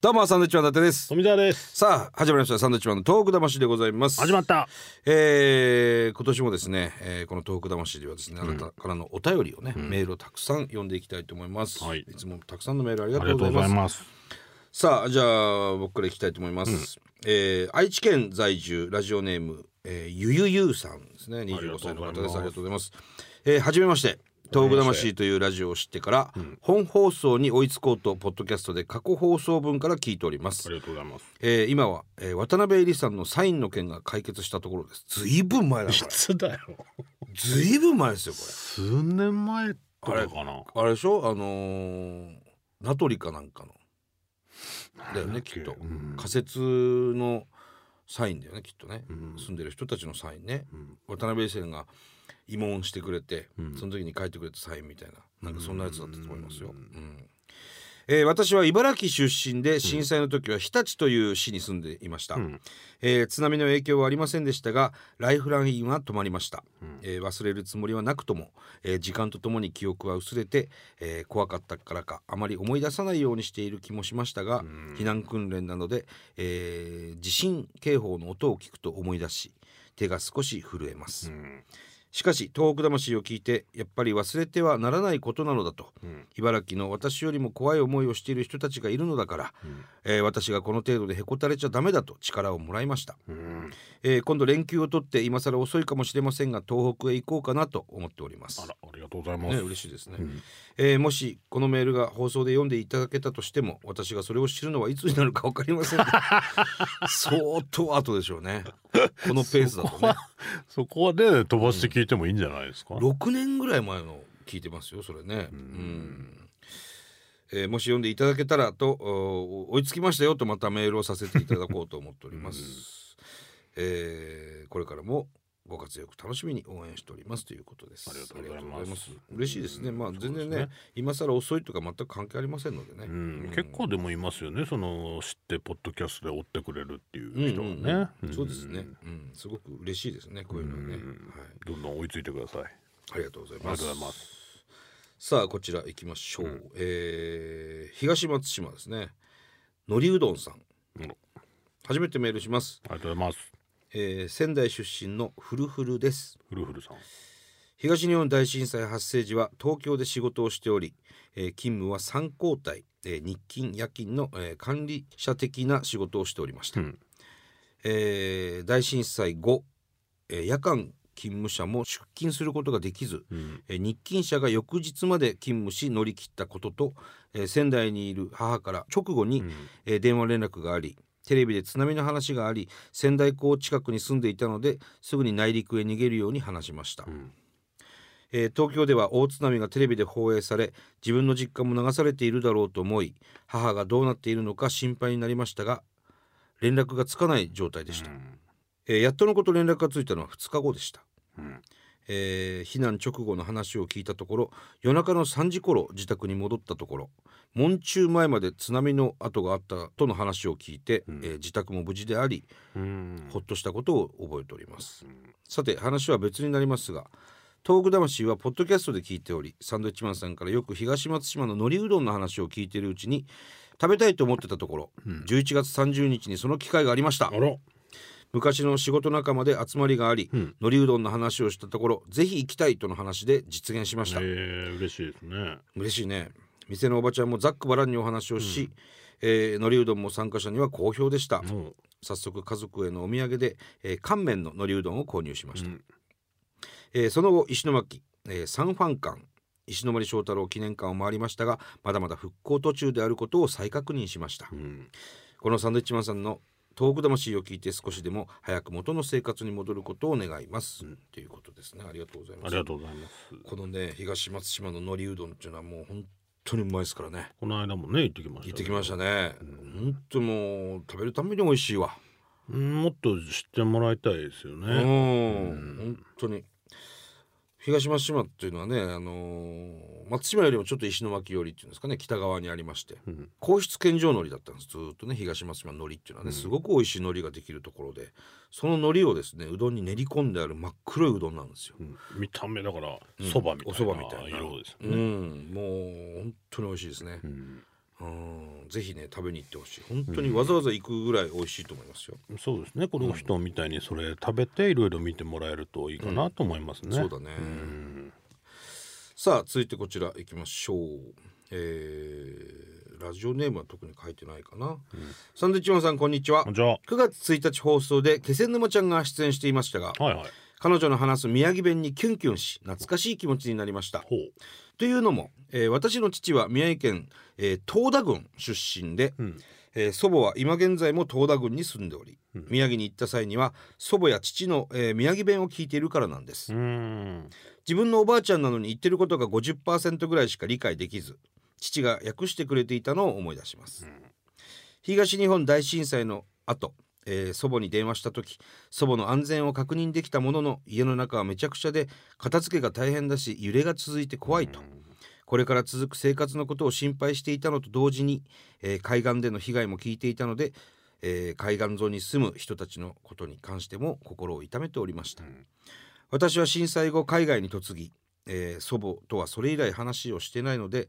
どうもサンドウィッチマン伊達です。富澤です。さあ始まりました。サンドウィッチマンのトーク魂でございます。始まった。えー今年もですね、えーこのトーク魂ではですね、あなたからのお便りをね、メールをたくさん読んでいきたいと思います、はい。つもたくさんのメールありがとうございます。さあじゃあ僕からいきたいと思います、えー愛知県在住ラジオネーム、えーゆゆゆさんですね。25歳の方です。ありがとうございます。えーはじめまして東北魂というラジオを知ってから、本放送に追いつこうとポッドキャストで過去放送分から聞いております。ありがとうございます。えー今は、えー渡辺恵里さんのサインの件が解決したところです。ずいぶん前だいつだよ。ずいぶん前ですよこ数年前とかかな。れあれでしょ？あのー名取かなんかの。だよねきっと、うん。仮設のサインだよねきっとね、ん。住んでる人たちのサインね、ん。渡辺恵里さんが慰問してくれて、ん。その時に書いてくれたサインみたいななんかそんなやつだったと思いますよ、うんえー私は茨城出身で震災の時は日立という市に住んでいました、ん。えー津波の影響はありませんでしたがライフラインは止まりました、えー忘れるつもりはなくとも、えー時間とともに記憶は薄れて、えー怖かったからかあまり思い出さないようにしている気もしましたが、避難訓練などで、えー地震警報の音を聞くと思い出し手が少し震えます、んしかし東北魂を聞いてやっぱり忘れてはならないことなのだと、茨城の私よりも怖い思いをしている人たちがいるのだから、えー私がこの程度でへこたれちゃダメだと力をもらいました、うん。えー今度連休を取って今更遅いかもしれませんが東北へ行こうかなと思っております。あらありがとうございまね、す嬉しいですね、えーもしこのメールが放送で読んでいただけたとしても私がそれを知るのはいつになるか分かりません 相当後でしょうね このペースだとね。そこは ね飛ばして聞いてもいいんじゃないですか？6年ぐらい前の聞いてますよそれね。うん。えーもし読んでいただけたらとお追いつきましたよとまたメールをさせていただこうと思っております、えーこれからもご活躍楽しみに応援しておりますということです。ありがとうございます。ます。嬉しいですね。まあ全然ねね今更遅いとか全く関係ありませんのでね、うん結構でもいますよね。その知ってポッドキャストで追ってくれるっていう人はうんうんねうん。そうですね、うん、すごく嬉しいですね。こういうのはね、はい、どんどん追いついてください。ありがとうございありがますとうございます。さあこちら行きましょう、えー東松島ですね。のりうどんさん。うん。初めてメールします、ありがとうございますえー仙台出身のフルフルです。フルフルさん。東日本大震災発生時は東京で仕事をしており、えー勤務は3交代、えー日勤夜勤の、えー管理者的な仕事をしておりました、うん。えー大震災後、えー夜間勤務者も出勤することができず、うん。えー日勤者が翌日まで勤務し乗り切ったことと、えー仙台にいる母から直後に、えー電話連絡がありテレビで津波の話があり仙台港近くに住んでいたのですぐに内陸へ逃げるように話しました、ん。えー東京では大津波がテレビで放映され自分の実家も流されているだろうと思い母がどうなっているのか心配になりましたが連絡がつかない状態でした、えーやっとのこと連絡がついたのは2日後でした、んえー避難直後の話を聞いたところ夜中の3時頃自宅に戻ったところ門中前まで津波の跡があったとの話を聞いて、えー自宅も無事でありうん。ほっとしたことを覚えております、さて話は別になりますが東北魂はポッドキャストで聞いておりサンドウィッチマンさんからよく東松島の海苔うどんの話を聞いているうちに食べたいと思ってたところ、11月30日にその機会がありました昔の仕事仲間で集まりがあり、海苔うどんの話をしたところぜひ行きたいとの話で実現しました、えー、嬉しいですね。嬉しいね。店のおばちゃんもざっくばらんにお話をし、えー海苔うどんも参加者には好評でした、も早速家族へのお土産で、えー乾麺の海苔うどんを購入しました、えーその後石巻、えーサンファン館石森章太郎記念館を回りましたがまだまだ復興途中であることを再確認しました、う、うん、このサンドイッチマンさんの東北魂を聞いて少しでも早く元の生活に戻ることを願います、ということですね。ありがとうございます。ありがとうございます。このね東松島の海苔うどんっていうのはもう本当にうまいですからね。この間もね行ってきました行ってきましたね、本当もう食べるために美味しいわ。うんもっと知ってもらいたいですようね、ん。本当に東松島っていうのはね、あのー松島よりもちょっと石巻寄りっていうんですかね北側にありまして、ん皇室献上海苔だったんです。ずーっとね東松島の海苔っていうのはね、すごく美味しい海苔ができるところでその海苔をですねうどんに練り込んである真っ黒いうどんなんですよ、うん。見た目だからそばみたいなお蕎麦みたいな。色ですようね、ん。もう本当に美味しいですね、うんうん。ぜひね食べに行ってほしい。本当にわざわざ行くぐらい美味しいと思いますよ、そうですね。この人みたいにそれ食べていろいろ見てもらえるといいかなと思いますね、そうだね、さあ続いてこちら行きましょう。えーラジオネームは特に書いてないかな、サンドウィッチマンさんこんにちは。じゃあ9月1日放送で気仙沼ちゃんが出演していましたがはいはい。彼女の話す宮城弁にキュンキュンし懐かしい気持ちになりましたというのも、えー私の父は宮城県、えー東田郡出身で、うん。えー祖母は今現在も東田郡に住んでおり、宮城に行った際には祖母や父の、えー宮城弁を聞いているからなんです、自分のおばあちゃんなのに言ってることが50%ぐらいしか理解できず父が訳してくれていたのを思い出します、東日本大震災の後、えー祖母に電話した時祖母の安全を確認できたものの家の中はめちゃくちゃで片付けが大変だし揺れが続いて怖いと、これから続く生活のことを心配していたのと同時に、えー海岸での被害も聞いていたので、えー海岸沿いに住む人たちのことに関しても心を痛めておりました、私は震災後海外に嫁ぎ、えー祖母とはそれ以来話をしてないので、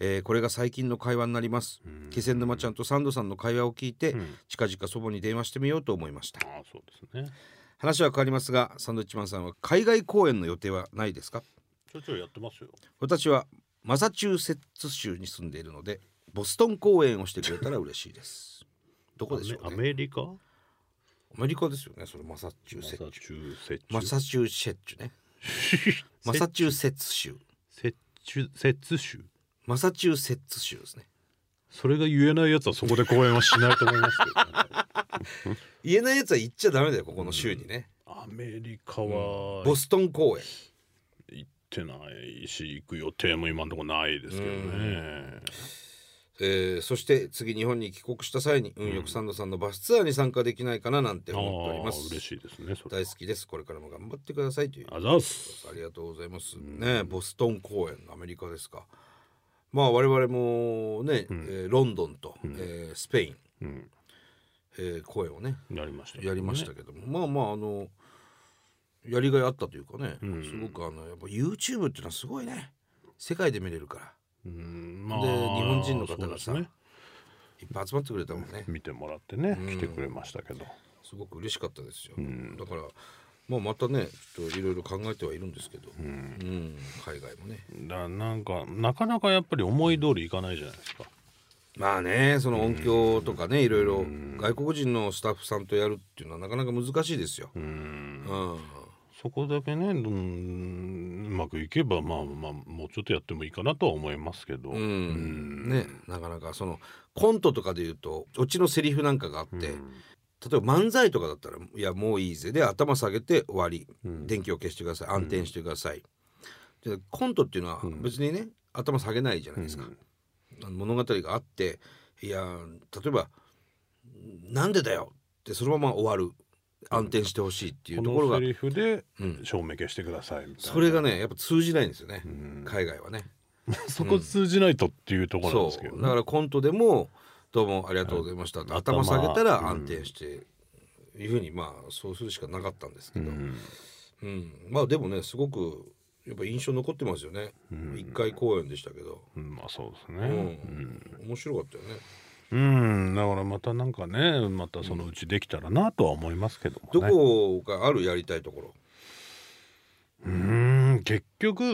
えーこれが最近の会話になります。気仙沼ちゃんとサンドさんの会話を聞いて、近々祖母に電話してみようと思いました。ああそうですね。話は変わりますがサンドウィッチマンさんは海外公演の予定はないですか？ちょいちょいやってますよ。私はマサチューセッツ州に住んでいるのでボストン公演をしてくれたら嬉しいです。どこでしょうアねメリカ？アメリカですよねそれマサチューセッツマサチューセッチュマサチューセッツね。マサチューセッツ州。セッチュセッツ州？マサチューセッツ州ですね。それが言えないやつはそこで公演はしないと思いますけどね、言えないやつは言っちゃダメだよここの州にね、アメリカは。ボストン公演てないし行く予定も今のところないですけどね。えーそして次日本に帰国した際に運よくサンドさんのバスツアーに参加できないかななんてあ思っておりまあす嬉しいですね大好きです。これからも頑張ってくださいという。ありがとうございます。ね、ボストン公演、アメリカですか。まあ、我々もね、えーロンドンと、えースペイン、うん。えー公演をね、やりましたね。やりましたけども、まあまあ、あの。やりがいあったというかね、すごくあの、やっぱ YouTube っていうのはすごいね。世界で見れるから。うんまあで、日本人の方がさ、ねいっぱい集まってくれたもんね。見てもらってね来てくれましたけどすごく嬉しかったですよ。だから。まあ、またね、ちょっといろいろ考えてはいるんですけど、うん、海外もね。だなんかなかなかやっぱり思い通りいかないじゃないですかまあねその音響とかねいろいろ外国人のスタッフさんとやるっていうのはなかなか難しいですよ。うんそこだけね、うん、うまくいけばまあまあもうちょっとやってもいいかなとは思いますけど、うん。ねなかなかそのコントとかで言うとオチのセリフなんかがあって、例えば漫才とかだったら「いやもういいぜ」で頭下げて終わり、電気を消してください。暗転してください。でコントっていうのは別にね、頭下げないじゃないですか。あの物語があっていや例えば「なんでだよ」ってそのまま終わる暗転してほしいっていうこところが。のセリフで照明消してくださいみたいな、それがねやっぱ通じないんですよね、海外はね。そこ通じないとっていうところなんですけど、そう。だからコントでも「どうもありがとうございました」って頭下げたら暗転して、いうふうにまあそうするしかなかったんですけど、うん。まあでもねすごくやっぱ印象残ってますよね、一回公演でしたけど、うん。まあそうですうねん。面白かったよね。うん、だからまたなんかねまたそのうちできたらなとは思いますけどもどね、こがあるやりたいところ？うん結局、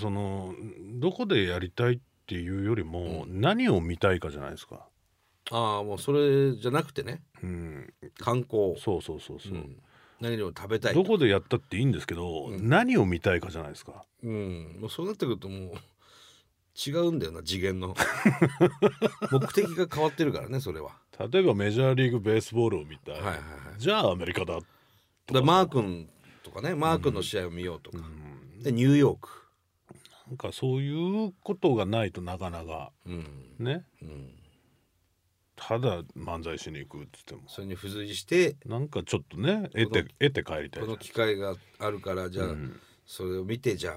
そのどこでやりたいっていうよりも、何を見たいかじゃないですか、ああもうそれじゃなくてね。うん、観光。そうそうそうそう、うん。何でも食べたいどこでやったっていいんですけど、何を見たいかじゃないですか。うん、もうそうなってくるともう違うんだよな次元の。目的が変わってるからねそれは。例えばメジャーリーグベースボールを見たい、はいはいはい。じゃあアメリカだだマー君とかねマー君の試合を見ようとか、でニューヨーク、なんかそういうことがないとなかなか。うん。ね。うん、ただ漫才しに行くっつっても。それに付随してなんかちょっとね得て得て帰りたいこの機会があるからじゃあ、んそれを見てじゃあ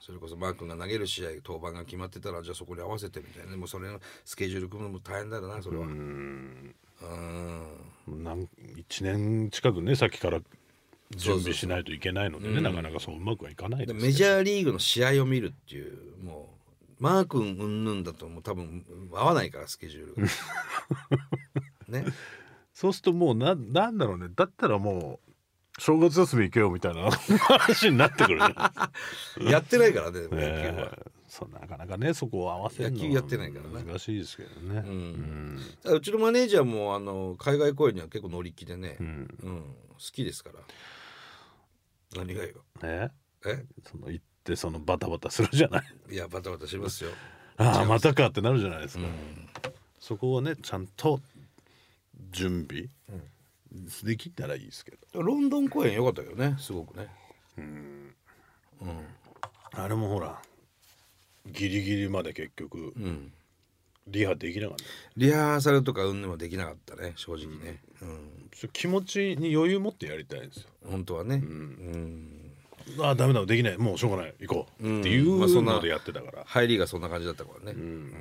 それこそマー君が投げる試合登板が決まってたらじゃあそこに合わせてみたいな。でもそれのスケジュール組むのも大変だろうなそれは。そうん。なん1年近くね先から準備しないといけないのでねなかなかそううまくはいかないですメジャーリーグの試合を見るっていうもうマー君うんぬんだともう多分合わないからスケジュールが。ね。そうするともうななんだろうね。だったらもう正月休み行けよみたいな 話になってくるね。やってないからね野球えは、えそうなかなかねそこを合わせるのは野球やってないからね。難しいですけどね。うん。うちのマネージャーもあの海外公演には結構乗り気でね、うん。うん。好きですから。何がよねえ？その行ってそのバタバタするじゃない。いやバタバタしますよ。ああまたかってなるじゃないですか、そこをねちゃんと準備できたらいいですけどロンドン公演良かったけどねすごくねうん。あれもほらギリギリまで結局うん。リハできなかったリハーサルとかうん。ぬん。はできなかったね正直ねうん。ちょ気持ちに余裕持ってやりたいん。ですよ本当はねうん。ああダメだできないもうしょうがない行こう、うん。っていうまあそん。なのでやってたから、入りがそん。な感じだったからね、うん。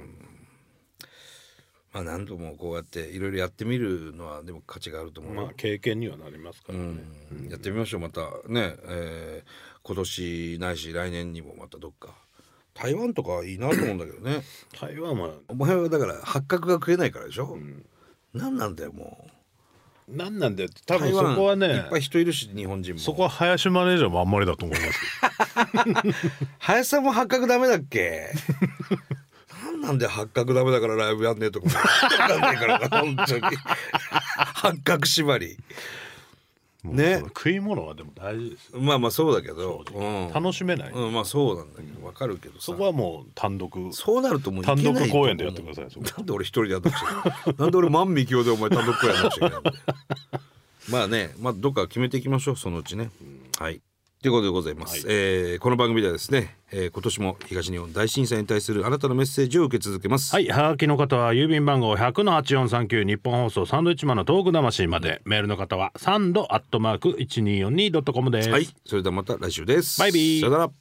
まあ何度もこうやっていろいろやってみるのはでも価値があると思うよ。まあ経験にはなりますからね、うん。やってみましょうまた。ね、えー今年ないし来年にもまたどっか。台湾とかいいなと思うんだけどね。台湾は。お前はだから八角が食えないからでしょ、何なんだよもう。何なんだよ多分そこはいねっぱい人いるし日本人も。そこは林マネージャーもあんまりだと思います 林さんも八角ダメだっけ？な んなんで八角ダメだからライブやんねえとか。分かんないからな本当に。八角縛り。ね。食い物はでも大事ですよ。まあまあそうだけど、うん、楽しめない、うん、まあそうなんだけど分かるけどさ。そこはもう単独。そうなるともう単独公演でやってくださいなんで俺一人でやってほしいなんで俺万美京でお前単独公演やってほしいまあねまあどっか決めていきましょうそのうちね、はいということでございます、えーこの番組ではですね、えー今年も東日本大震災に対するあなたのメッセージを受け続けます、はい、はがきの方は郵便番号100-8439日本放送サンドイッチマンのトーク魂まで、メールの方はサンドアットマーク 1242.com です、はい、それではまた来週です。バイビー。さよなら